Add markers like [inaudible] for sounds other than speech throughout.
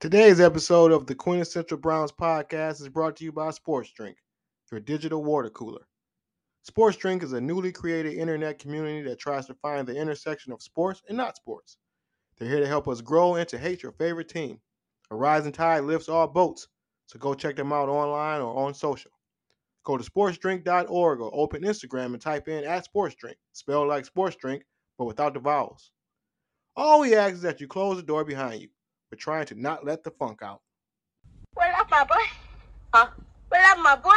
Today's episode of the Quintessential Browns podcast is brought to you by Sports Drink, your digital water cooler. Sports Drink is a newly created internet community that tries to find the intersection of sports and not sports. They're here to help us grow and to hate your favorite team. A rising tide lifts all boats, so go check them out online or on social. Go to sportsdrink.org or open Instagram and type in at sportsdrink, spelled like sports drink, but without the vowels. All we ask is that you close the door behind you. We're trying to not let the funk out. What up, my boy? Huh? What up, my boy?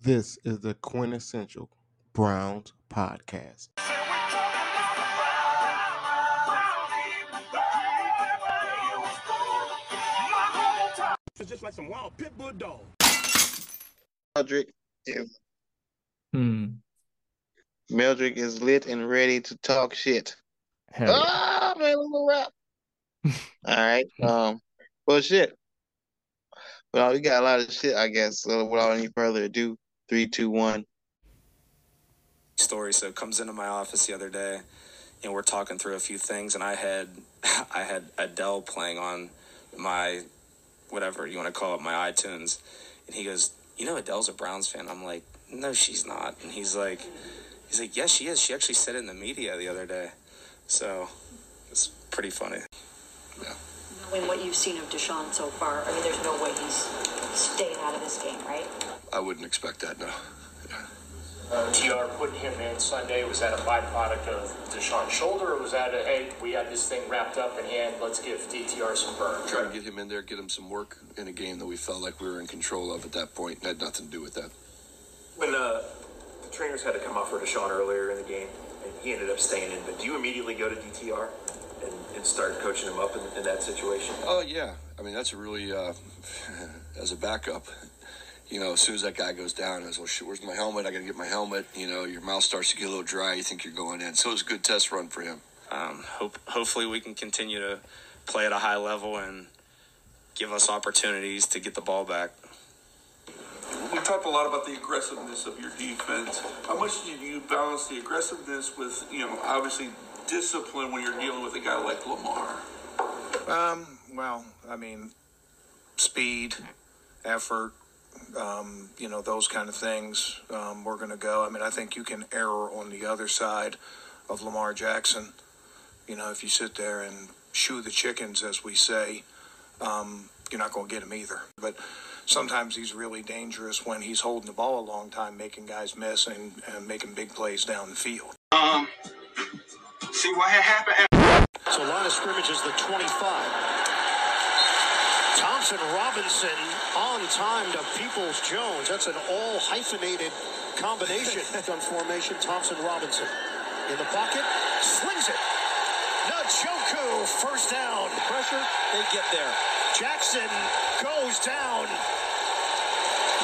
This is the Quintessential Browns Podcast. It's just like some wild pit bull dog. Meldrick is Hmm. Meldrick is lit and ready to talk shit. Hell yeah. Ah, man, I'm gonna rap. All right. [laughs] Um, well, shit. Well, we got a lot of shit, I guess. So, without any further ado, three, two, one. story. So it comes into my office the other day, and we're talking through a few things, and I had [laughs] I had Adele playing on my whatever you want to call it, my iTunes, and he goes, "You know Adele's a Browns fan." I'm like, "No, she's not," and he's like, "He's like, yes, she is. She actually said it in the media the other day." So it's pretty funny. Knowing what you've seen of Deshaun so far, I mean, there's no way he's staying out of this game, right? I wouldn't expect that, no. Uh, TR putting him in Sunday, was that a byproduct of Deshaun's shoulder, or was that a, hey, we had this thing wrapped up in hand, let's give DTR some burn? Try to get him in there, get him some work in a game that we felt like we were in control of at that point. It had nothing to do with that. When uh, the trainers had to come out for Deshaun earlier in the game, and he ended up staying in, but do you immediately go to DTR and, and start coaching him up in, in that situation? Oh, yeah. I mean, that's a really, uh, [laughs] as a backup, you know, as soon as that guy goes down, I was, well, shit, where's my helmet? I got to get my helmet. You know, your mouth starts to get a little dry. You think you're going in. So it was a good test run for him. Um, hope hopefully we can continue to play at a high level and give us opportunities to get the ball back. We talked a lot about the aggressiveness of your defense. How much did you balance the aggressiveness with, you know, obviously discipline when you're dealing with a guy like Lamar? Um, well, I mean, speed, effort, um, you know, those kind of things. Um, we're going to go. I mean, I think you can err on the other side of Lamar Jackson. You know, if you sit there and shoe the chickens, as we say, um, you're not going to get him either. But sometimes he's really dangerous when he's holding the ball a long time, making guys miss and, and making big plays down the field. Um, see what had happened? So line of scrimmage is the 25. Thompson Robinson on time to Peoples Jones. That's an all hyphenated combination [laughs] on formation. Thompson Robinson in the pocket, slings it. Njoku, first down. Pressure, they get there. Jackson goes down.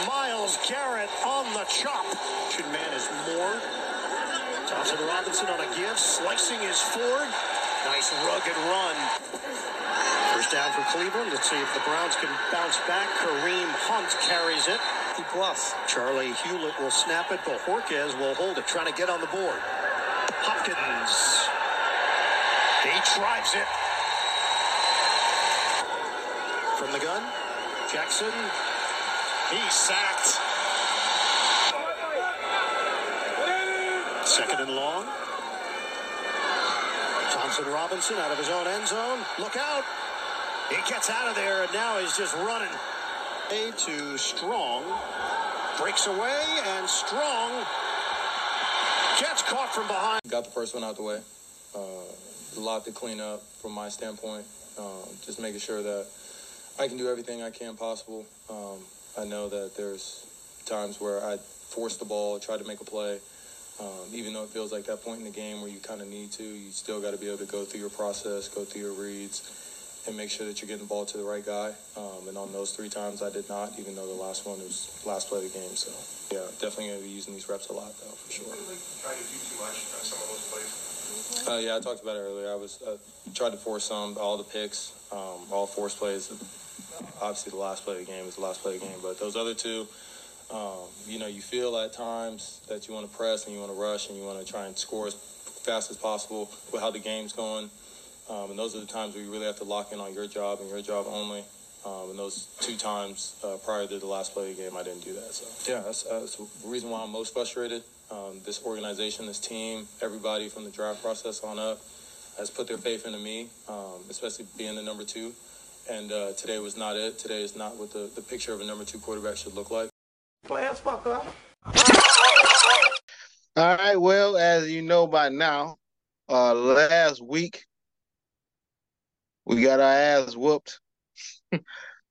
Myles Garrett on the chop. Man is more. Thompson Robinson on a give, slicing his Ford. Nice rugged run. First down for Cleveland. Let's see if the Browns can bounce back. Kareem Hunt carries it. Plus, Charley Hughlett will snap it, but Jorquez will hold it, trying to get on the board. Hopkins. He drives it. From the gun, Jackson. He's sacked. Second and long. Thompson Robinson out of his own end zone. Look out. He gets out of there and now he's just running. A to Strong. Breaks away and Strong gets caught from behind. Got the first one out the way. Uh, a lot to clean up from my standpoint. Um, just making sure that I can do everything I can possible. Um, I know that there's times where I force the ball, try to make a play. Um, even though it feels like that point in the game where you kind of need to, you still got to be able to go through your process, go through your reads, and make sure that you're getting the ball to the right guy. Um, and on those three times, I did not, even though the last one was last play of the game. So, yeah, definitely going to be using these reps a lot, though, for sure. Try to do too much on some of those plays. Uh, yeah, I talked about it earlier. I was uh, tried to force some, all the picks, um, all force plays. Obviously, the last play of the game is the last play of the game, but those other two, um, you know, you feel at times that you want to press and you want to rush and you want to try and score as fast as possible with how the game's going. Um, and those are the times where you really have to lock in on your job and your job only. Um, and those two times uh, prior to the last play of the game, I didn't do that. So, yeah, that's, that's the reason why I'm most frustrated. Um, this organization, this team, everybody from the draft process on up has put their faith into me, um, especially being the number two. And uh, today was not it. Today is not what the, the picture of a number two quarterback should look like. Players fuck up. All right. Well, as you know by now, uh, last week we got our ass whooped. [laughs]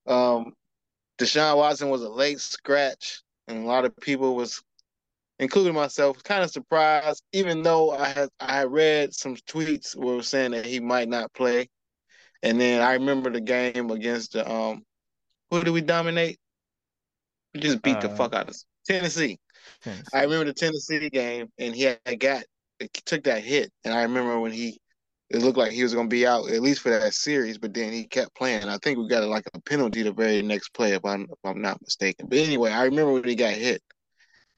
um, Deshaun Watson was a late scratch, and a lot of people was, including myself, kind of surprised. Even though I had I had read some tweets were saying that he might not play, and then I remember the game against the um, who did we dominate? Just beat the Uh, fuck out of Tennessee. Tennessee. I remember the Tennessee game, and he had got took that hit, and I remember when he it looked like he was going to be out at least for that series, but then he kept playing. I think we got like a penalty the very next play, if I'm if I'm not mistaken. But anyway, I remember when he got hit,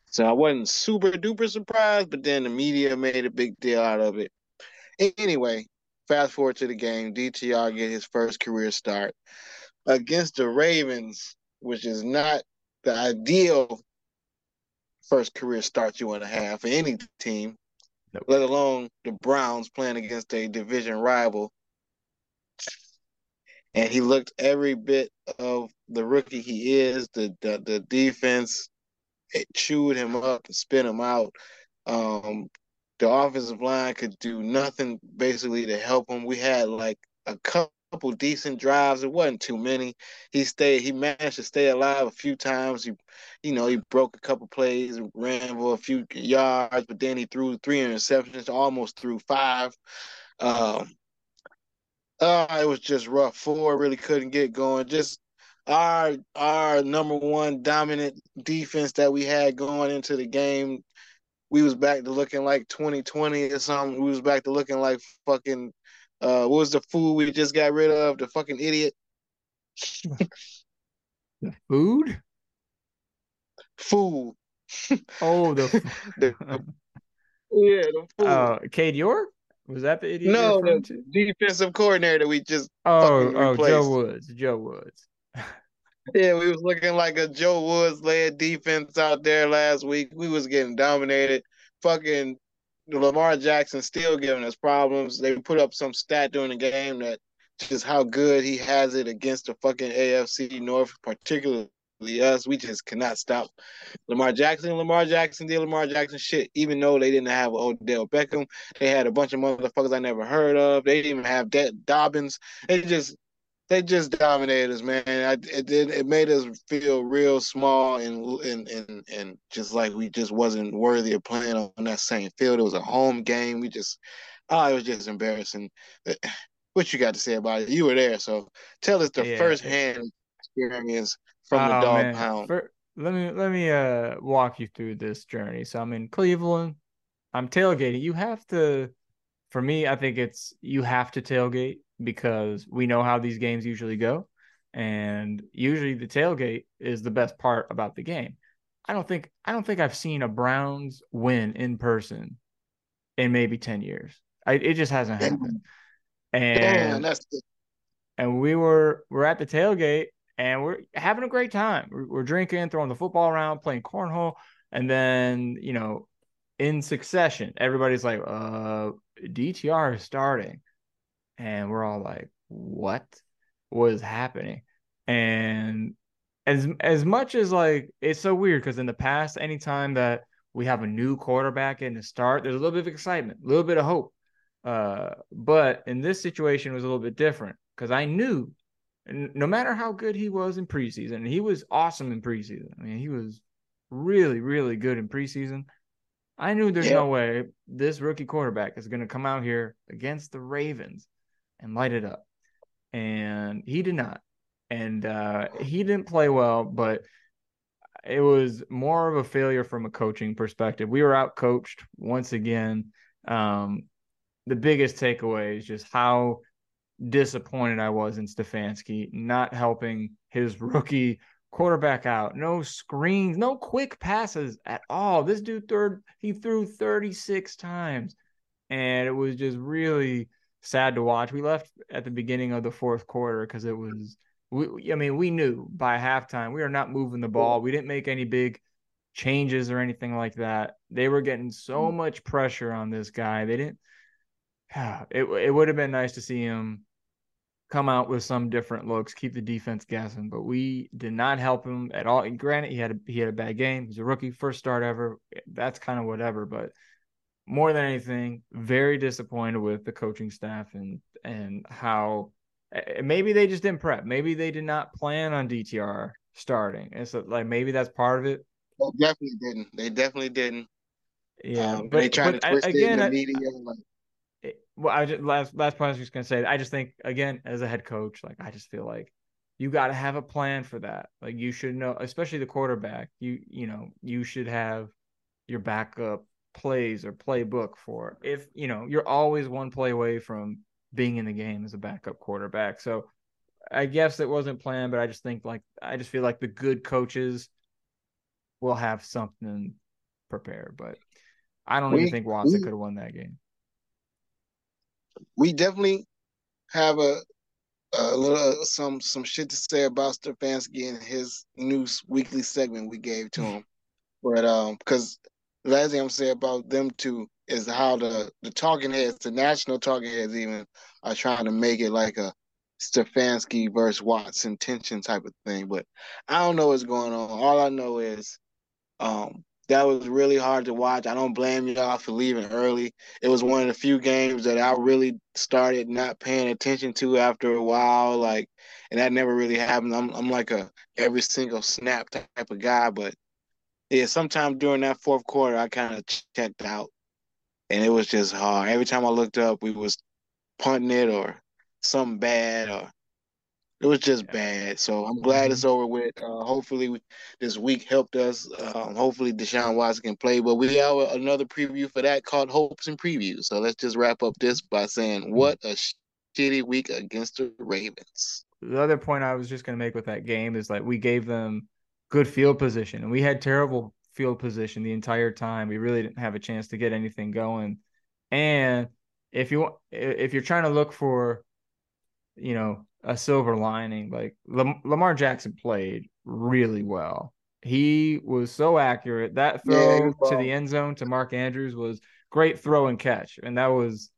so I wasn't super duper surprised. But then the media made a big deal out of it. Anyway, fast forward to the game. DTR get his first career start against the Ravens, which is not the ideal first career start you want to have for any team, Nope. let alone the Browns playing against a division rival. And he looked every bit of the rookie he is. The the, the defense it chewed him up and spit him out. Um, the offensive line could do nothing basically to help him. We had like a couple decent drives. It wasn't too many. He stayed. He managed to stay alive a few times. He, you know, he broke a couple plays, ran for a few yards, but then he threw three interceptions, almost threw five. Um, uh, it was just rough. Four really couldn't get going. Just our our number one dominant defense that we had going into the game. We was back to looking like 2020 or something. We was back to looking like fucking uh what was the fool we just got rid of? The fucking idiot. The food? Fool. Oh, the, [laughs] The- Yeah, the fool. uh, Cade York? Was that the idiot? no, you're referring the to? defensive coordinator we just Oh, fucking oh, replaced. Joe Woods. Joe Woods. [laughs] Yeah, we was looking like a Joe Woods led defense out there last week. We was getting dominated. Fucking Lamar Jackson still giving us problems. They put up some stat during the game that just how good he has it against the fucking AFC North, particularly us. We just cannot stop Lamar Jackson. Lamar Jackson did Lamar Jackson shit, even though they didn't have Odell Beckham. They had a bunch of motherfuckers I never heard of. They didn't even have De- Dobbins. They just they just dominated us, man. I, it did. It made us feel real small and and and and just like we just wasn't worthy of playing on that same field. It was a home game. We just, oh, it was just embarrassing. [sighs] What you got to say about it? You were there, so tell us the Yeah. first hand experience from the Oh, dog man. pound. Fir- let me let me uh walk you through this journey. So I'm in Cleveland. I'm tailgating. You have to for me, I think it's you have to tailgate because we know how these games usually go. And usually the tailgate is the best part about the game. I don't think I don't think I've seen a Browns win in person in maybe 10 years. I, it just hasn't happened. Damn, And that's and we were we're at the tailgate and we're having a great time. We're, we're drinking, throwing the football around, playing cornhole, and then you know, in succession, everybody's like, "Uh, DTR is starting," and we're all like, "What was happening?" And as as much as like it's so weird because in the past, anytime that we have a new quarterback in the start, there's a little bit of excitement, a little bit of hope. Uh, but in this situation, it was a little bit different because I knew no matter how good he was in preseason, he was awesome in preseason. I mean, he was really, really good in preseason. I knew there's Yeah. no way this rookie quarterback is going to come out here against the Ravens and light it up. And he did not. And uh, he didn't play well, but it was more of a failure from a coaching perspective. We were out coached once again. Um, the biggest takeaway is just how disappointed I was in Stefanski not helping his [laughs] rookie quarterback out. No screens, no quick passes at all. This dude third he threw 36 times. And it was just really sad to watch. We left at the beginning of the fourth quarter because it was we I mean, we knew by halftime we are not moving the ball. We didn't make any big changes or anything like that. They were getting so mm. much pressure on this guy. They didn't [sighs] it it would have been nice to see him come out with some different looks, keep the defense guessing, but we did not help him at all. And granted, he had a he had a bad game. He's a rookie, first start ever. That's kind of whatever, but more than anything, very disappointed with the coaching staff and and how maybe they just didn't prep. Maybe they did not plan on DTR starting. And so like maybe that's part of it. They definitely didn't. They definitely didn't. Yeah, um, but, they trying to twist again, it in I- the media. like, it- well, I just last last point I was just gonna say. I just think again, as a head coach, like I just feel like you got to have a plan for that. Like you should know, especially the quarterback. You you know you should have your backup plays or playbook for if you know you're always one play away from being in the game as a backup quarterback. So I guess it wasn't planned, but I just think like I just feel like the good coaches will have something prepared. But I don't We- even think Watson could have won that game. we definitely have a a little some some shit to say about Stefanski and his new s- weekly segment we gave to [laughs] him. But um, because last thing I'm saying about them two is how the the talking heads, the national talking heads, even are trying to make it like a Stefanski versus Watson tension type of thing. But I don't know what's going on. All I know is um that was really hard to watch. I don't blame y'all for leaving early. It was one of the few games that I really started not paying attention to after a while. Like, and that never really happened. I'm I'm like a every single snap type of guy, but yeah, sometime during that fourth quarter, I kind of checked out, and it was just hard. Every time I looked up, we was punting it or something bad, or it was just bad. So I'm glad it's over with. Uh, hopefully, we, this week helped us. Um, hopefully, Deshaun Watson can play. But we have another preview for that called Hopes and Previews. So let's just wrap up this by saying, what a shitty week against the Ravens. the other point I was just going to make with that game is like we gave them good field position and we had terrible field position the entire time. We really didn't have a chance to get anything going. And if you if you're trying to look for you know a silver lining, like Lamar Jackson played really well. He was so accurate. That Yeah, throw was to the end zone to Mark Andrews was great throw and catch, and that was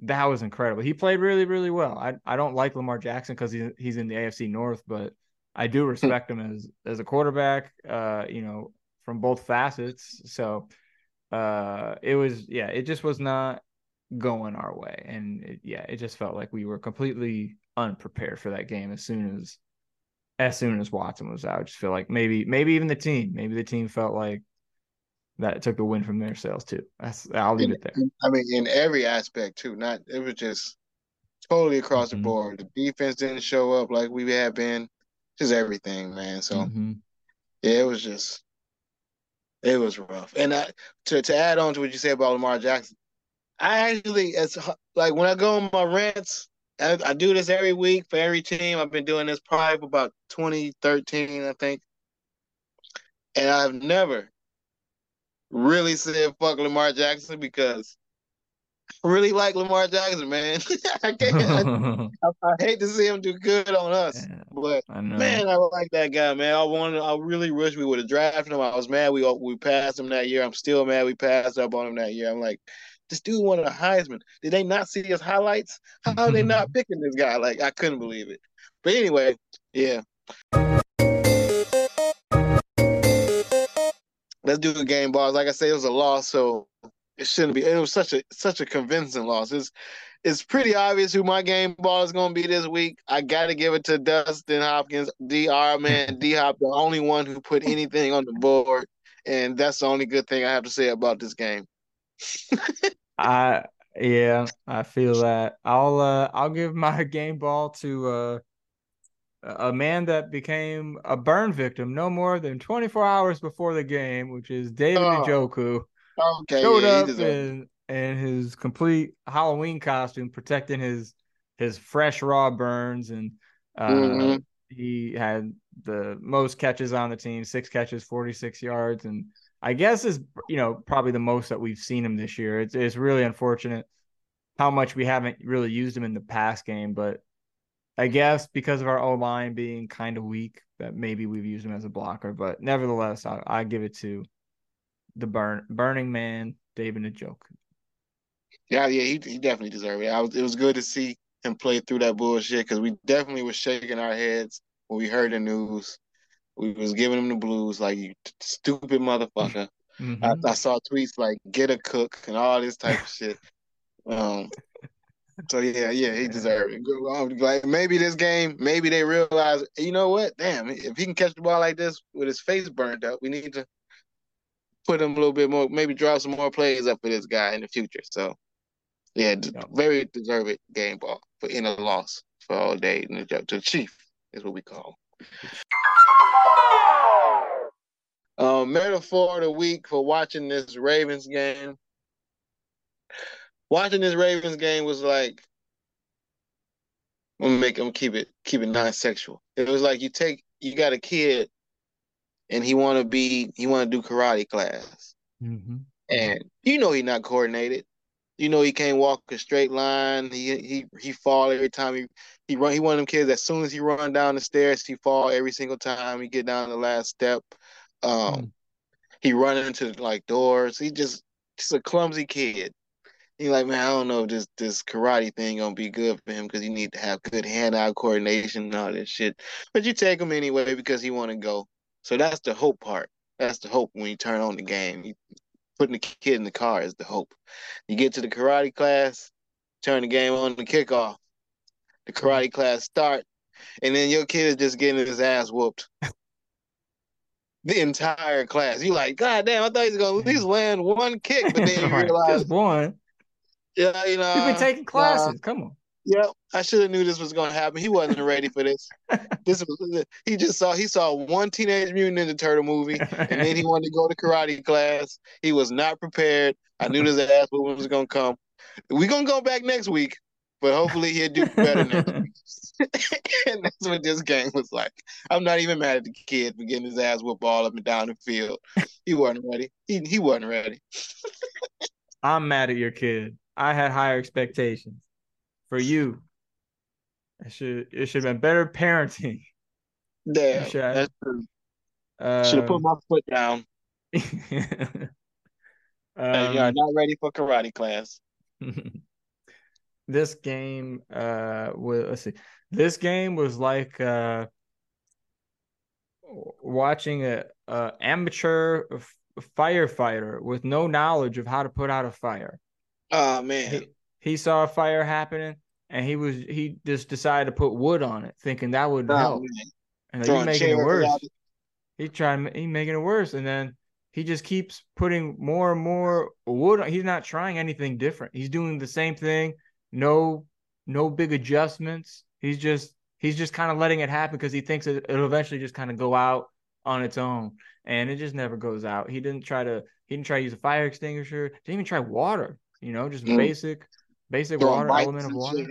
that was incredible. He played really, really well. I I don't like Lamar Jackson because he's he's in the AFC North, but I do respect him as as a quarterback. Uh, you know, from both facets. So, uh, it was yeah, it just was not going our way, and it, yeah, it just felt like we were completely unprepared for that game as soon as as soon as Watson was out. I just feel like maybe maybe even the team, maybe the team felt like that took the win from their sails too. That's I'll leave it there. I mean, in every aspect too. Not it was just totally across Mhm. the board. The defense didn't show up like we had been. Just everything, man. So Mhm. yeah, it was just it was rough. And I, to to add on to what you said about Lamar Jackson, I actually h- like when I go on my rants. I, I do this every week for every team. I've been doing this probably for about 2013, I think. And I've never really said fuck Lamar Jackson because really like Lamar Jackson, man. [laughs] I can't. [laughs] I, I hate to see him do good on us, but I man, I like that guy, man. I wanted. I really wish we would have drafted him. I was mad we we passed him that year. I'm still mad we passed up on him that year. I'm like, this dude won a Heisman. Did they not see his highlights? How are they not [laughs] picking this guy? Like, I couldn't believe it. But anyway, yeah. Let's do the game balls. Like I said, it was a loss, so it shouldn't be. It was such a such a convincing loss. It's it's pretty obvious who my game ball is going to be this week. I got to give it to Dustin Hopkins, Dr. Man, [laughs] D Hop, the only one who put anything on the board, and that's the only good thing I have to say about this game. [laughs] I yeah, I feel that. I'll uh I'll give my [laughs] game ball to uh a man that became a burn victim no more than 24 hours before the game, which is David Oh, Njoku. Okay, Showed yeah, up in in his complete Halloween costume, protecting his his fresh raw burns, and uh, Mhm. he had the most catches on the team, six catches, 46 yards, and I guess is you know probably the most that we've seen him this year. It's it's really unfortunate how much we haven't really used him in the pass game, but I guess because of our O line being kind of weak, that maybe we've used him as a blocker. But nevertheless, I, I give it to the burn Burning Man, David Njoku. Yeah, yeah, he, he definitely deserved it. I was, it was good to see him play through that bullshit because we definitely were shaking our heads when we heard the news. We was giving him the blues like you stupid motherfucker. Mhm. I, I saw tweets like "get a cook" and all this type of shit. Um, so yeah, yeah, he deserved it. I'm Like maybe this game, maybe they realize, you know what? Damn, if he can catch the ball like this with his face burned up, we need to put him a little bit more, maybe draw some more plays up for this guy in the future. So yeah, very deserved game ball for in a loss for all day. And the the chief is what we call. Um, metaphor of the week for watching this Ravens game. Watching this Ravens game was like, I'm gonna make them keep it keep it non-sexual. It was like you take you got a kid, and he want to be he want to do karate class, Mm-hmm. and you know he not coordinated. You know he can't walk a straight line. He he he fall every time he he run. He one of them kids. As soon as he run down the stairs, he fall every single time he get down the last step. Um, he run into like doors. He just just a clumsy kid. He like, man, I don't know if this this karate thing gonna be good for him because you need to have good hand-eye coordination and all this shit. But you take him anyway because he want to go. So that's the hope part. That's the hope when you turn on the game. You, putting the kid in the car is the hope. You get to the karate class, turn the game on the kickoff. The karate class start, and then your kid is just getting his ass whooped. [laughs] The entire class. You're like, God damn, I thought he was gonna at least land one kick, but then [laughs] you realize, Just one. yeah, you know, You've been taking classes. Come on. Yep, I should have knew this was gonna happen. He wasn't ready for this. [laughs] This was he just saw he saw one Teenage Mutant Ninja Turtle movie, and then he wanted to go to karate class. He was not prepared. I knew this ass was gonna come. We're gonna go back next week, but hopefully he'll do better next [laughs] week. [laughs] and that's what this game was like. I'm not even mad at the kid for getting his ass whooped all up and down the field. He wasn't ready. He he wasn't ready. I'm mad at your kid. I had higher expectations for you. It should it should have been better parenting. [laughs] Damn, should- that's true. Uh, Should have put my foot down. [laughs] Hey, you are um, not ready for karate class. [laughs] this game uh was let's see this game was like uh watching a, a amateur f- firefighter with no knowledge of how to put out a fire Oh man. He, saw a fire happening and he was he just decided to put wood on it thinking that would Oh, help. man. and like, Throwing making it worse. he trying he making it worse. And then he just keeps putting more and more wood on- he's not trying anything different. He's doing the same thing. No no big adjustments. He's just he's just kind of letting it happen because he thinks it, it'll eventually just kind of go out on its own. And it just never goes out. He didn't try to he didn't try to use a fire extinguisher. Didn't even try water you know just Mm. basic basic Throwing water element of water.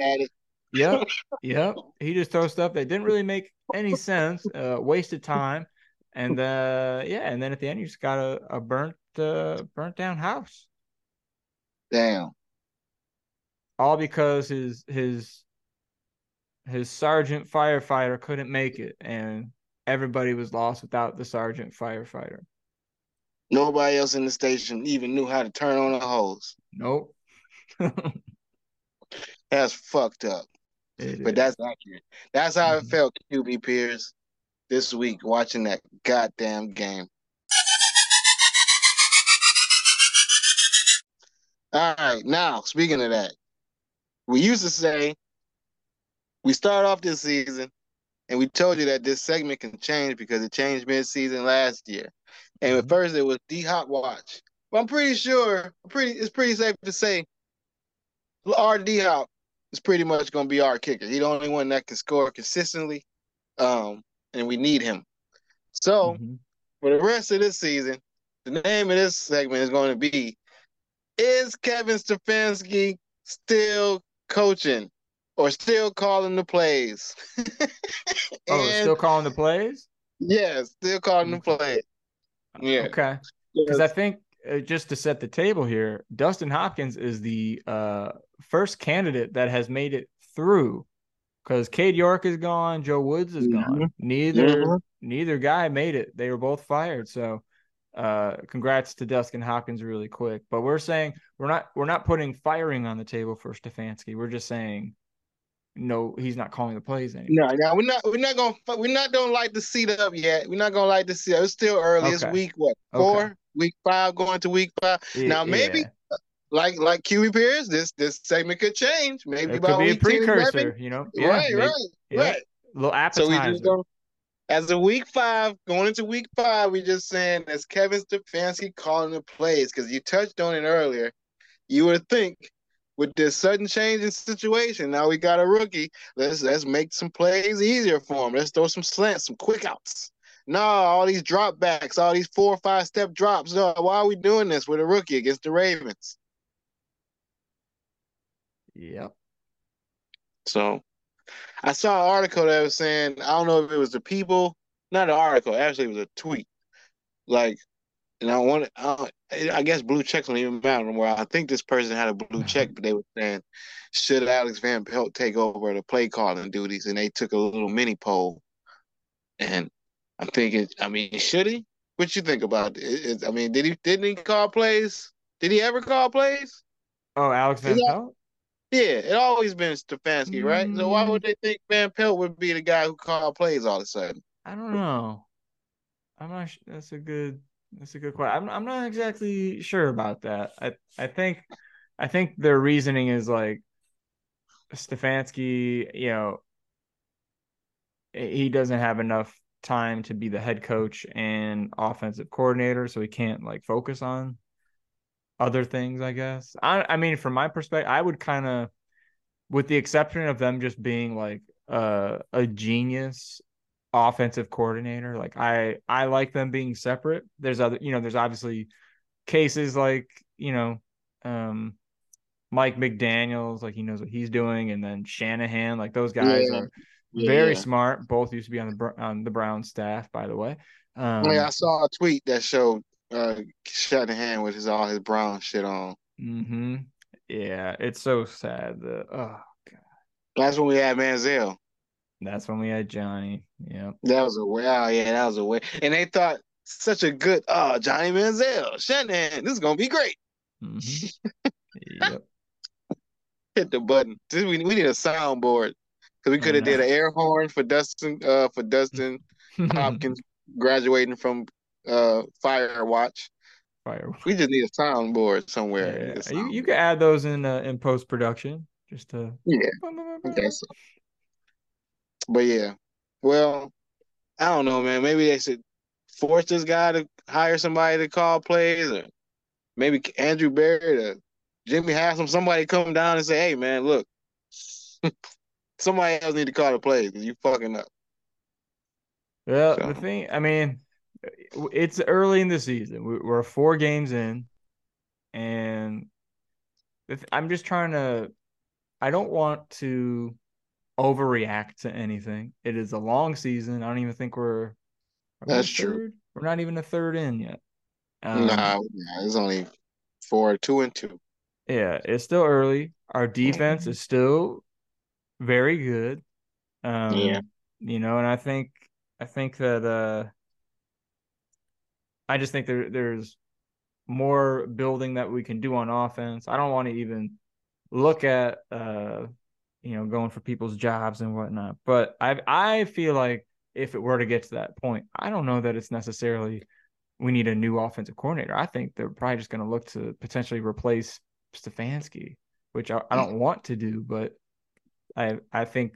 Yep. [laughs] Yep. He just throws stuff that didn't really make any sense, uh, wasted time. And uh yeah, and then at the end you just got a, a burnt uh burnt down house. Damn. All because his his his sergeant firefighter couldn't make it and everybody was lost without the sergeant firefighter. Nobody else in the station even knew how to turn on a hose. Nope. [laughs] That's fucked up. It But is. that's accurate. That's how it Mhm. felt, QBPers, this week watching that goddamn game. All right, now speaking of that, we used to say we start off this season, and we told you that this segment can change because it changed mid-season last year. And at first it was D Hop Watch, but I'm pretty sure, pretty it's pretty safe to say, our D Hop is pretty much going to be our kicker. He's the only one that can score consistently, um, and we need him. So Mhm. for the rest of this season, the name of this segment is going to be Is Kevin Stefanski still coaching or still calling the plays? [laughs] Oh, still calling the plays? yeah, still calling the plays. Yeah. Okay. Because I think uh, just to set the table here, Dustin Hopkins is the uh, first candidate that has made it through because Cade York is gone, Joe Woods is Mhm. gone. Neither Mhm. neither guy made it. They were both fired. So uh congrats to Dustin Hopkins really quick. But we're saying we're not we're not putting firing on the table for Stefanski. We're just saying no, he's not calling the plays anymore. No, no, we're not. We're not gonna. We're not gonna light the seat up yet. We're not gonna light the seat. Up. It's still early. It's week what Okay. four? Week five, going to week five. now maybe Yeah. Like like QBPers, this this segment could change. Maybe it about could be a week 10, 11. precursor, you know. Yeah, right, maybe- right, yeah. right. Little So appetizer. we just go as a week five going into week five. We just saying as Kevin Stefanski calling the plays because you touched on it earlier. You would think with this sudden change in situation, now we got a rookie. Let's let's make some plays easier for him. Let's throw some slants, some quick outs. No, all these drop backs, all these four or five step drops. No, why are we doing this with a rookie against the Ravens? Yep. So I saw an article that was saying, I don't know if it was the people, not an article, actually it was a tweet. Like, and I want uh, I guess blue checks don't even matter anymore. I think this person had a blue [laughs] check, but they were saying, should Alex Van Pelt take over the play calling duties? And they took a little mini poll. And I'm thinking, I mean, should he? What you think about it? It- I mean, did he didn't he call plays? Did he ever call plays? Oh, Alex Van Pelt? Yeah, it always been Stefanski, right? So why mm. would they think Van Pelt would be the guy who called plays all of a sudden? I don't know. I'm not. Sh- that's a good. That's a good question. I'm. I'm not exactly sure about that. I. I think. I think their reasoning is like Stefanski. You know, he doesn't have enough time to be the head coach and offensive coordinator, so he can't like focus on other things. I guess. I. I mean, from my perspective, I would kind of, with the exception of them just being like uh, a genius offensive coordinator. Like I I like them being separate. There's other you know, there's obviously cases like, you know, um Mike McDaniels, like he knows what he's doing, and then Shanahan, like those guys Yeah. are very smart. Both used to be on the on the Brown staff, by the way. Um, I, mean, I saw a tweet that showed uh Shanahan with his all his brown shit on. hmm Yeah, it's so sad. The oh, god. That's when we had Manziel. that's when we had Johnny. Yeah. That was a. Oh yeah, that was a way. And they thought such a good. Oh, Johnny Manziel, Shanahan, this is gonna be great. hmm yep. [laughs] Hit the button. This, we we need a soundboard because we could have did an air horn for Dustin. Uh, for Dustin [laughs] Hopkins [laughs] graduating from uh Firewatch. Fire. We just need a soundboard somewhere. Yeah. It's- You you can add those in uh, in post production just to Yeah, so. But yeah, well, I don't know, man. Maybe they should force this guy to hire somebody to call plays, or maybe Andrew Barrett or Jimmy Haslam, somebody come down and say, "Hey, man, look, [laughs] somebody else need to call the plays because you fucking up." Well, So- the thing, I mean, it's early in the season. We- We're four games in, and I'm just trying to. I don't want to overreact to anything. It is a long season. I don't even think we're. are we That's true. We're not even a third in yet. Um, nah, nah, it's only four, two and two. Yeah, it's still early. Our defense is still very good. Um, Yeah. you know, and I think I think that uh I just think there there's more building that we can do on offense. I don't want to even look at uh you know going for people's jobs and whatnot. But I I feel like if it were to get to that point, I don't know that it's necessarily we need a new offensive coordinator. I think they're probably just going to look to potentially replace Stefanski, which I, I don't want to do, but I I think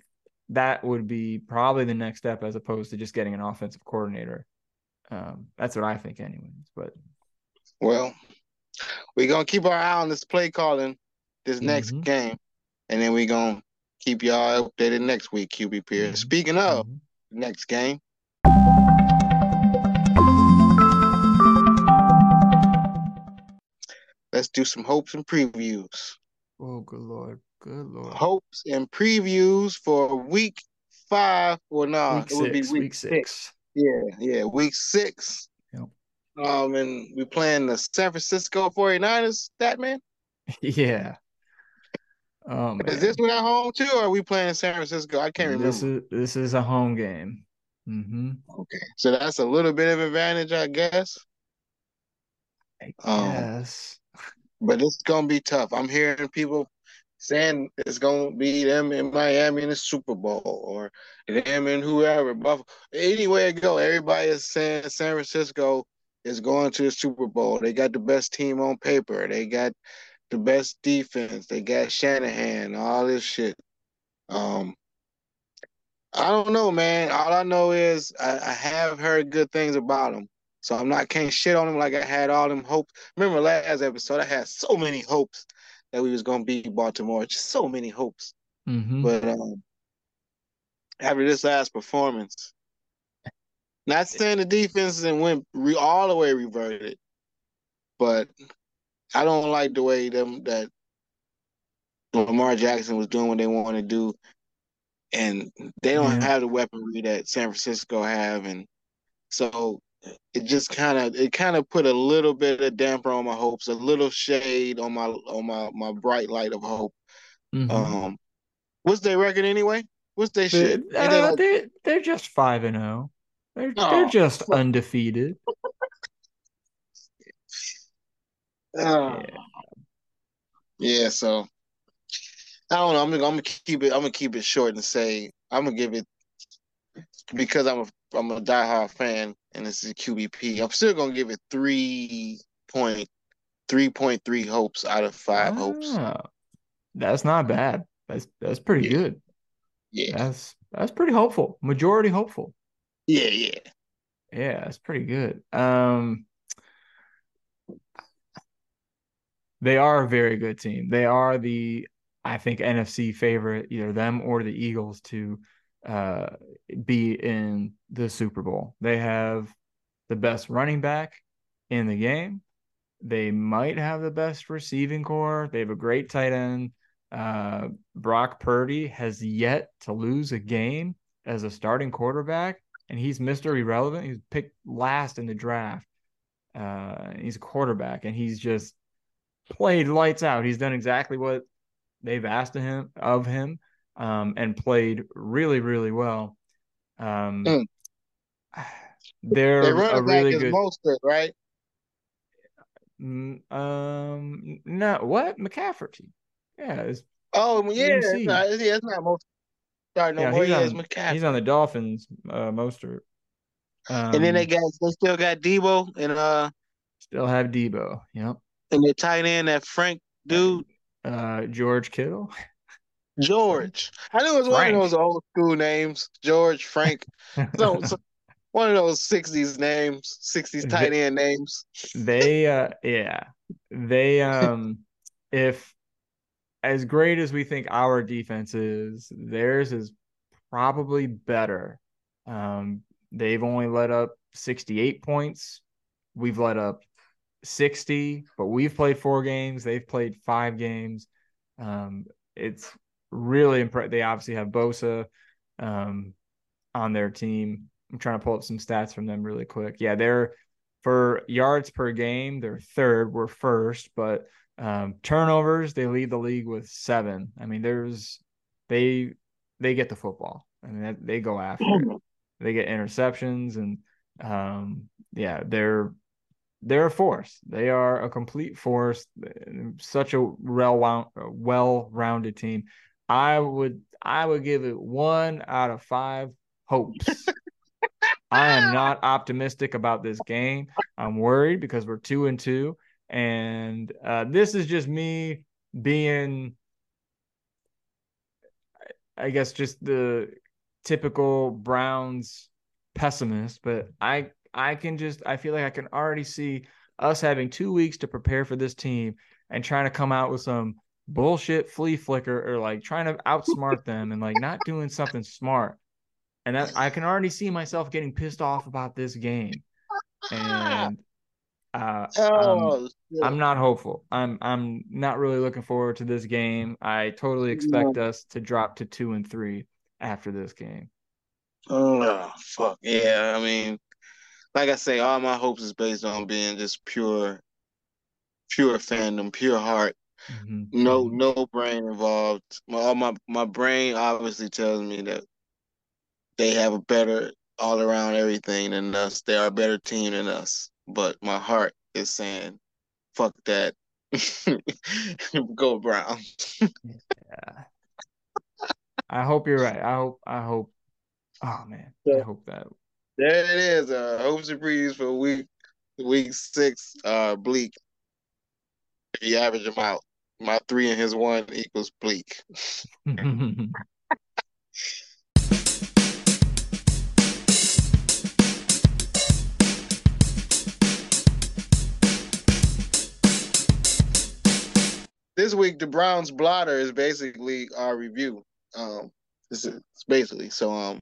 that would be probably the next step as opposed to just getting an offensive coordinator. Um, that's what I think, anyways. But Well, we're gonna keep our eye on this play calling this next Mhm. game, and then we're gonna keep y'all updated next week, QBPers. Speaking of next game, let's do some hopes and previews. oh, good lord, good lord, Hopes and previews for week five. Well, no, week it would be week, week six. Yeah, yeah, week six. Yep. Um, and we playing the San Francisco 49ers, that man. [laughs] Yeah. Oh man. Is this one at home too, or are we playing in San Francisco? I can't remember. This is this is a home game. Mm-hmm. Okay, so that's a little bit of advantage, I guess. Um, Yes. but it's gonna be tough. I'm hearing people saying it's gonna be them in Miami in the Super Bowl or them in whoever. Buffalo. Anywhere it go, everybody is saying San Francisco is going to the Super Bowl. They got the best team on paper. They got the best defense. They got Shanahan, all this shit. Um, I don't know, man. All I know is I, I have heard good things about them. So I'm not can't shit on them like I had all them hopes. Remember last episode, I had so many hopes that we was gonna beat Baltimore. Just so many hopes. Mm-hmm. But um, after this last performance, not saying the defense and went re- all the way reverted, but I don't like the way them that Lamar Jackson was doing what they want to do, and they don't Yeah. have the weaponry that San Francisco have, and so it just kind of it kind of put a little bit of damper on my hopes, a little shade on my on my my bright light of hope. Mhm. Um, what's their record anyway? What's their They, shit? Ain't they uh, like- they they're just five and zero. They're Oh, they're just undefeated. [laughs] Uh, yeah, so I don't know. I'm gonna, I'm gonna keep it. I'm gonna keep it short and say I'm gonna give it because I'm a I'm a diehard fan and this is QBP. I'm still gonna give it three point three point three hopes out of five hopes. Ah, that's not bad. That's that's pretty Yeah. good. Yeah, That's that's pretty hopeful. Majority hopeful. yeah, yeah. Yeah, that's pretty good. Um, they are a very good team. They are the, I think, NFC favorite, either them or the Eagles to uh be in the Super Bowl. They have the best running back in the game. They might have the best receiving corps. They have a great tight end. Uh, Brock Purdy has yet to lose a game as a starting quarterback, and he's Mr. Irrelevant. He's picked last in the draft. Uh, he's a quarterback, and he's just played lights out. He's done exactly what they've asked of him of him, um, and played really, really well. Um, Mm. they're Their a running really is good. Mostert, right? Mm, Um, no, what McCaffrey? Yeah, it's, Oh, yeah, it's not, yeah, it's not Mostert no yeah, more. he's Yeah, on he's on the Dolphins. Uh, Mostert. Um, and then they got they still got Deebo and uh still have Deebo. Yep. and their tight end that Frank dude Uh, George Kittle. George. I knew it was one of those old school names, George Frank. [laughs] So, so one of those '60s names, '60s tight end names. they uh yeah. They um if as great as we think our defense is theirs is probably better. Um they've only let up 68 points. We've let up 60 but we've played four games. They've played five games. Um it's really impressive they obviously have bosa um on their team i'm trying to pull up some stats from them really quick yeah they're for yards per game, they're third. We're first, but um, turnovers they lead the league with seven. I mean, there's they they get the football. I mean, they go after it. They get interceptions, and um, yeah, they're they're a force. They are a complete force. Such a well well rounded team. I would I would give it one out of five hopes. [laughs] I am not optimistic about this game. I'm worried because we're two and two, and uh, this is just me being, I guess, just the typical Browns pessimist. But I, I can just, I feel like I can already see us having two weeks to prepare for this team and trying to come out with some bullshit flea flicker or like trying to outsmart [laughs] them and like not doing something smart and that I can already see myself getting pissed off about this game, [laughs] and uh, Oh, I'm, I'm not hopeful. I'm I'm not really looking forward to this game. I totally expect us to drop to two and three after this game. Oh fuck yeah! I mean, like I say, all my hopes is based on being just pure, pure fandom, pure heart. Mhm. No, no brain involved. My all my my brain obviously tells me that they have a better all around everything than us. They are a better team than us. But my heart is saying, "Fuck that." [laughs] Go Browns. Yeah. I hope you're right. I hope. I hope. Oh man, I hope that. There it is. Uh, hopes and previews for week week six. Uh, bleak. If you average them out, my three and his one equals bleak. [laughs] this week the Browns blotter is basically our review. Um, this is basically so. Um,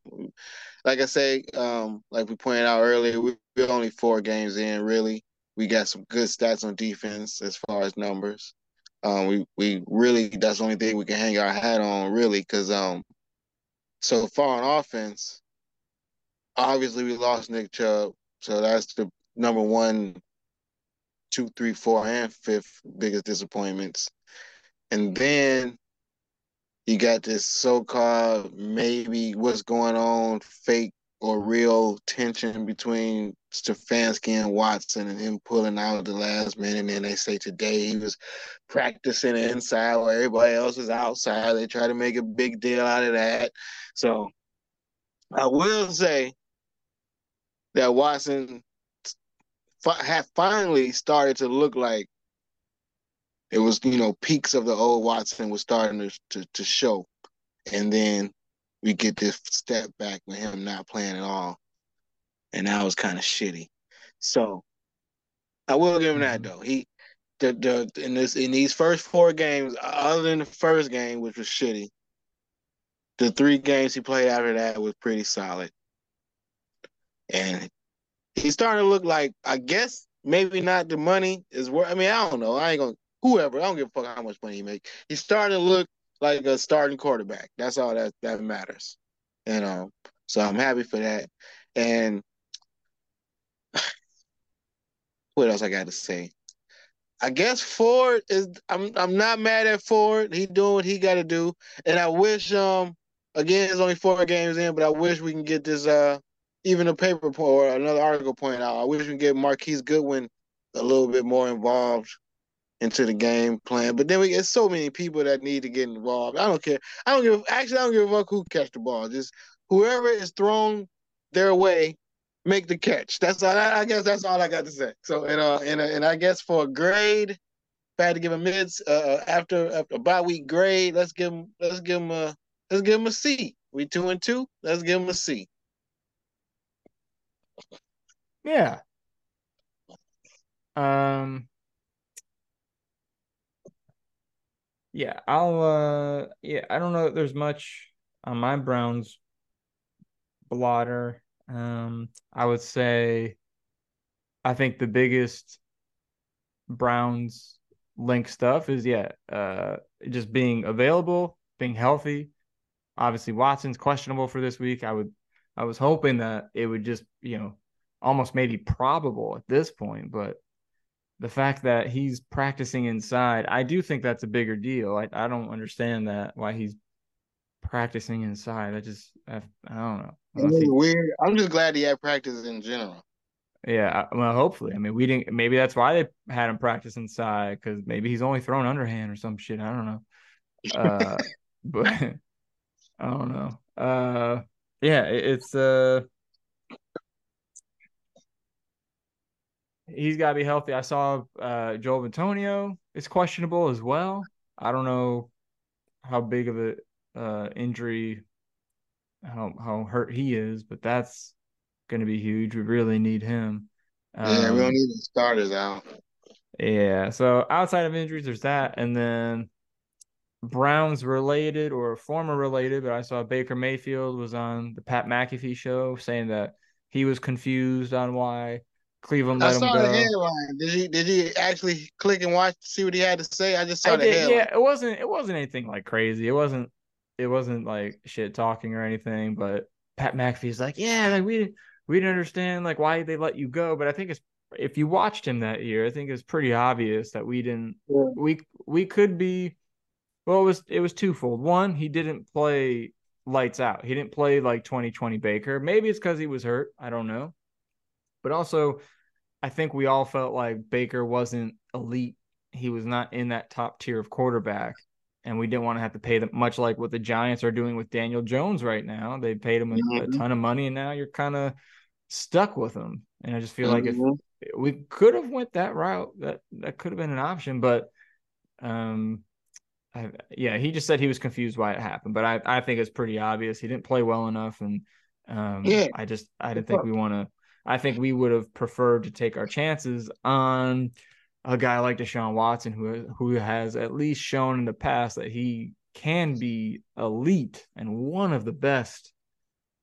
like I say, um, like we pointed out earlier, we, we're only four games in. Really, we got some good stats on defense as far as numbers. Um, we we really that's the only thing we can hang our hat on, really, because um, so far on offense, obviously we lost Nick Chubb, so that's the number one, two, three, four, and fifth biggest disappointments. And then you got this so-called maybe what's going on, fake or real tension between Stefanski and Watson and him pulling out at the last minute. And then they say today he was practicing inside while everybody else was outside. They try to make a big deal out of that. So I will say that Watson fi- finally started to look like it was, you know, peaks of the old Watson was starting to, to, to show. And then we get this step back with him not playing at all. And that was kind of shitty. So I will give him that mm-hmm. though. He the the in this in these first four games, other than the first game, which was shitty, the three games he played after that was pretty solid. And he's starting to look like I guess maybe not the money is worth I mean, I don't know. I ain't gonna whoever, I don't give a fuck how much money he make. He's starting to look like a starting quarterback. That's all that that matters. You know, so I'm happy for that. And [sighs] what else I got to say? I guess Ford is. I'm. I'm not mad at Ford. He doing what he got to do, and I wish. Um. Again, it's only four games in, but I wish we can get this. Uh. Even a paper point or another article point out. I wish we can get Marquise Goodwin a little bit more involved into the game plan. But then we get so many people that need to get involved. I don't care. I don't give. Actually, I don't give a fuck who catch the ball. Just whoever is thrown their way, make the catch. That's all. I, I guess that's all I got to say. So and uh and uh, and I guess for a grade, if I had to give a mid uh after after a bye week grade, let's give him let's give him a let's give him a C. We two and two. Let's give him a C. Yeah. Um. Yeah, I'll. Uh. Yeah, I don't know. If there's much on my Browns blotter. Um, I would say. I think the biggest Browns link stuff is yeah, uh, just being available, being healthy. Obviously, Watson's questionable for this week. I would, I was hoping that it would just, you know, almost maybe probable at this point, but the fact that he's practicing inside, I do think that's a bigger deal. I, I don't understand that why he's practicing inside. I just, I, I don't know. He- weird. I'm just glad he had practice in general. Yeah, well, hopefully. I mean, we didn't. Maybe that's why they had him practice inside because maybe he's only thrown underhand or some shit. I don't know. Uh, [laughs] but [laughs] I don't know. Uh, yeah, it, it's uh, he's got to be healthy. I saw uh Joel Bitonio is questionable as well. I don't know how big of a uh injury, how how hurt he is, but that's going to be huge. We really need him. yeah, we Um, don't need the starters out. yeah. So outside of injuries, there's that, and then Browns related or former related, but I saw Baker Mayfield was on the Pat McAfee show saying that he was confused on why Cleveland I let him saw go. the headline. Did you did you actually click and watch to see what he had to say? I just saw I the did, headline. yeah. It wasn't. It wasn't anything like crazy. It wasn't. It wasn't like shit talking or anything. But Pat McAfee's like, yeah, like we we didn't understand like why they let you go. But I think it's if you watched him that year, I think it's pretty obvious that we didn't Yeah. we we could be well it was it was twofold. One, he didn't play lights out. He didn't play like 2020 Baker. Maybe it's because he was hurt. I don't know. But also, I think we all felt like Baker wasn't elite. He was not in that top tier of quarterback. And we didn't want to have to pay them much like what the Giants are doing with Daniel Jones right now. They paid him a, a Mhm. ton of money, and now you're kind of stuck with him. And I just feel like if Mhm. we could have went that route, that that could have been an option. But um, I, yeah, he just said he was confused why it happened. But I I think it's pretty obvious he didn't play well enough, and um, Yeah. I just I didn't think we want to. I think we would have preferred to take our chances on a guy like Deshaun Watson, who who has at least shown in the past that he can be elite and one of the best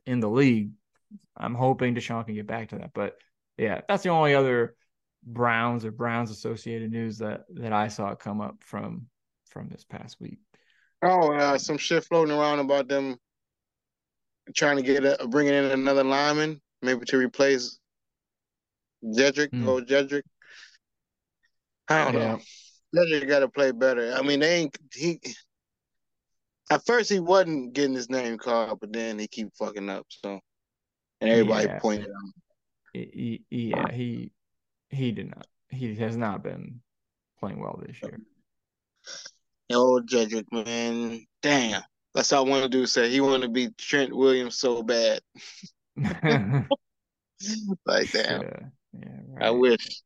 in the league. I'm hoping Deshaun can get back to that, but yeah, that's the only other Browns or Browns associated news that that I saw come up from from this past week. Oh, uh, some shit floating around about them trying to get a bringing in another lineman, maybe to replace Jedrick Hmm. or Jedrick. I don't Yeah. know. Jedrick got to play better. I mean, they ain't he. At first, he wasn't getting his name called, but then he keep fucking up. So, and everybody Yeah. pointed out. He- he- yeah, he he did not. He has not been playing well this year. Oh, Jedrick, man, damn. That's all I want to do. Say he wanted to be Trent Williams so bad. [laughs] [laughs] like damn. Yeah, yeah, I wish.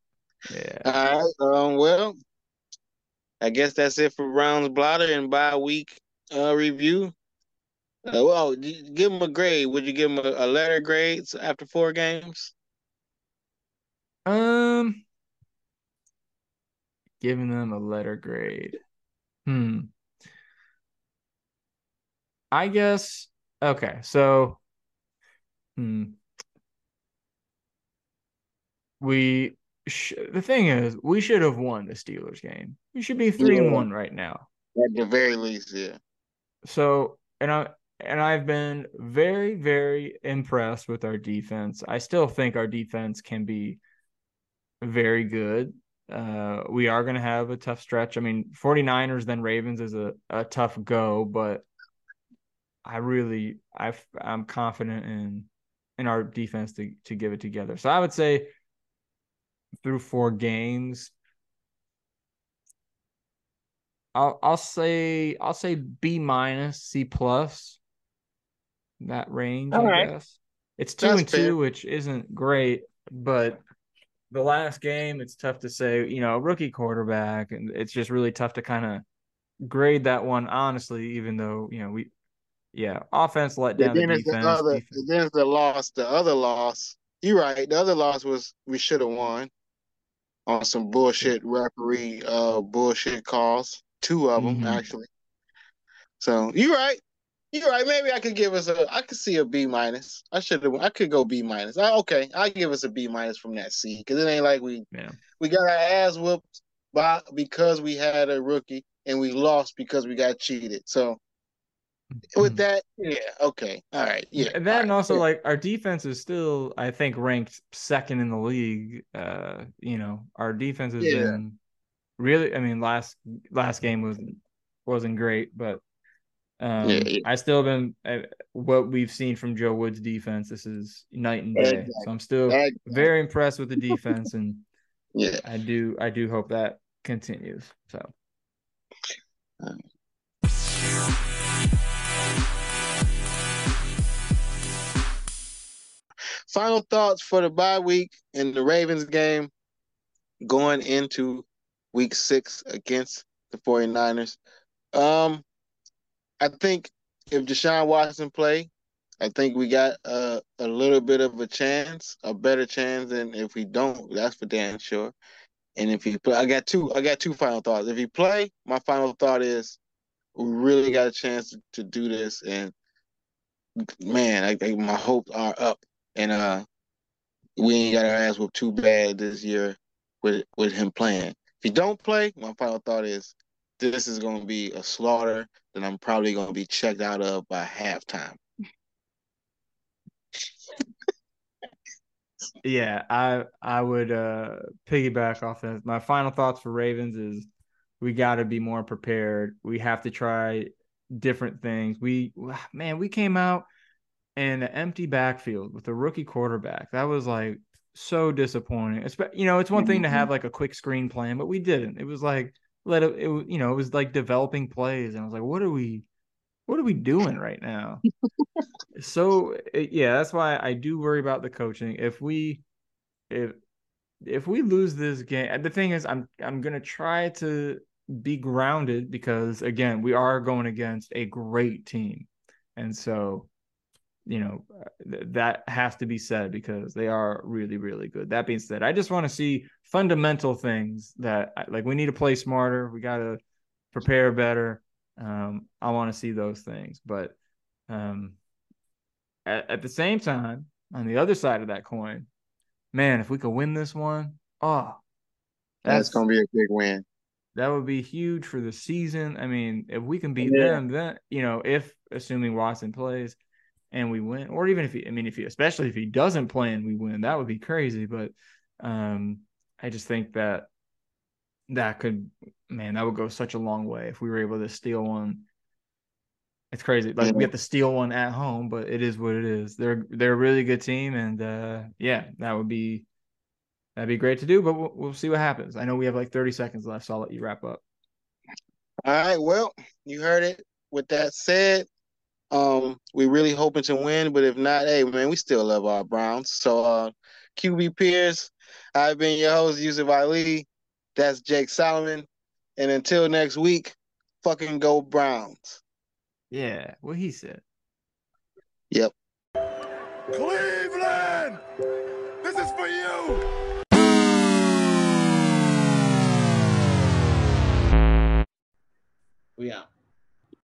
Yeah. All right. Um. Well, I guess that's it for Browns blotter and bye week uh review. Uh, well, give him a grade. Would you give him a, a letter grade after four games? Um, giving them a letter grade. Hmm. I guess. Okay, so. Hmm. We. Sh- the thing is, we should have won the Steelers game. We should be three and one right now. At the very least, yeah. So, and I and I've been very, very impressed with our defense. I still think our defense can be very good. Uh, we are going to have a tough stretch. I mean, 49ers then Ravens is a, a tough go, but I really I I'm confident in in our defense to to give it together. So I would say through four games, I'll I'll say I'll say B minus C plus. That range, All I right. guess. It's two That's and two, fair. which isn't great, but the last game, it's tough to say. You know, rookie quarterback, and it's just really tough to kind of grade that one honestly. Even though you know we, yeah, offense let down the it's the defense. other. defense- Then the loss. The other loss. You're right. The other loss was we should have won on some bullshit referee uh bullshit calls. Two of them Mhm. actually. So you're right. You're right. Maybe I could give us a. I could see a B minus. I should have. I could go B minus. Okay, I'll give us a B minus from that C because it ain't like we Yeah. we got our ass whooped by because we had a rookie and we lost because we got cheated. So with that, yeah, okay, all right, yeah. And that and also like our defense is still, I think, ranked second in the league. Uh, you know, our defense has Yeah. been really. I mean, last last game was wasn't great, but um, Yeah, yeah. I still been uh, what we've seen from Joe Wood's defense. This is night and day. Exactly. So I'm still Exactly. very impressed with the defense, and Yeah. I do I do hope that continues. So. Final thoughts for the bye week in the Ravens game going into week six against the 49ers. Um, I think if Deshaun Watson play, I think we got a, a little bit of a chance, a better chance than if we don't. That's for damn sure. And if he play, I got two. I got two final thoughts. If he play, my final thought is we really got a chance to, to do this. And man, I, I, my hopes are up. And uh, we ain't got our ass whooped too bad this year with with him playing. If he don't play, my final thought is this is going to be a slaughter that I'm probably going to be checked out of by halftime. Yeah, I I would uh piggyback off that. My final thoughts for Ravens is we got to be more prepared. We have to try different things. We man, we came out in an empty backfield with a rookie quarterback. That was like so disappointing. It's, you know, it's one thing to have mm-hmm. like a quick screen plan, but we didn't. It was like let it, it you know, it was like developing plays, and I was like, what are we, what are we doing right now? [laughs] so it, yeah, that's why I do worry about the coaching. If we, if if we lose this game, the thing is, I'm I'm gonna try to be grounded because again, we are going against a great team, and so you know th- that has to be said because they are really really good. That being said i just want to see fundamental things that like we need to play smarter. We got to prepare better. Um, i want to see those things. But um, at, at the same time on the other side of that coin man if we could win this one oh that's, that's gonna be a big win. That would be huge for the season. I mean if we can beat yeah. them then you know if assuming watson plays and we win, or even if he, I mean, if he, especially if he doesn't play and we win, that would be crazy. But um, I just think that that could, man, that would go such a long way if we were able to steal one. It's crazy. Like we have to steal one at home, but it is what it is. They're they're a really good team, and uh, yeah, that would be that'd be great to do. But we'll, we'll see what happens. I know we have like thirty seconds left, so I'll let you wrap up. All right. Well, you heard it. With that said, um, we really hoping to win, but if not, hey man, we still love our Browns. So uh QBPers, I've been your host, Yusuf Ali. That's Jake Solomon. And until next week, fucking go Browns. Yeah, what he said. Yep. Cleveland! This is for you! We out.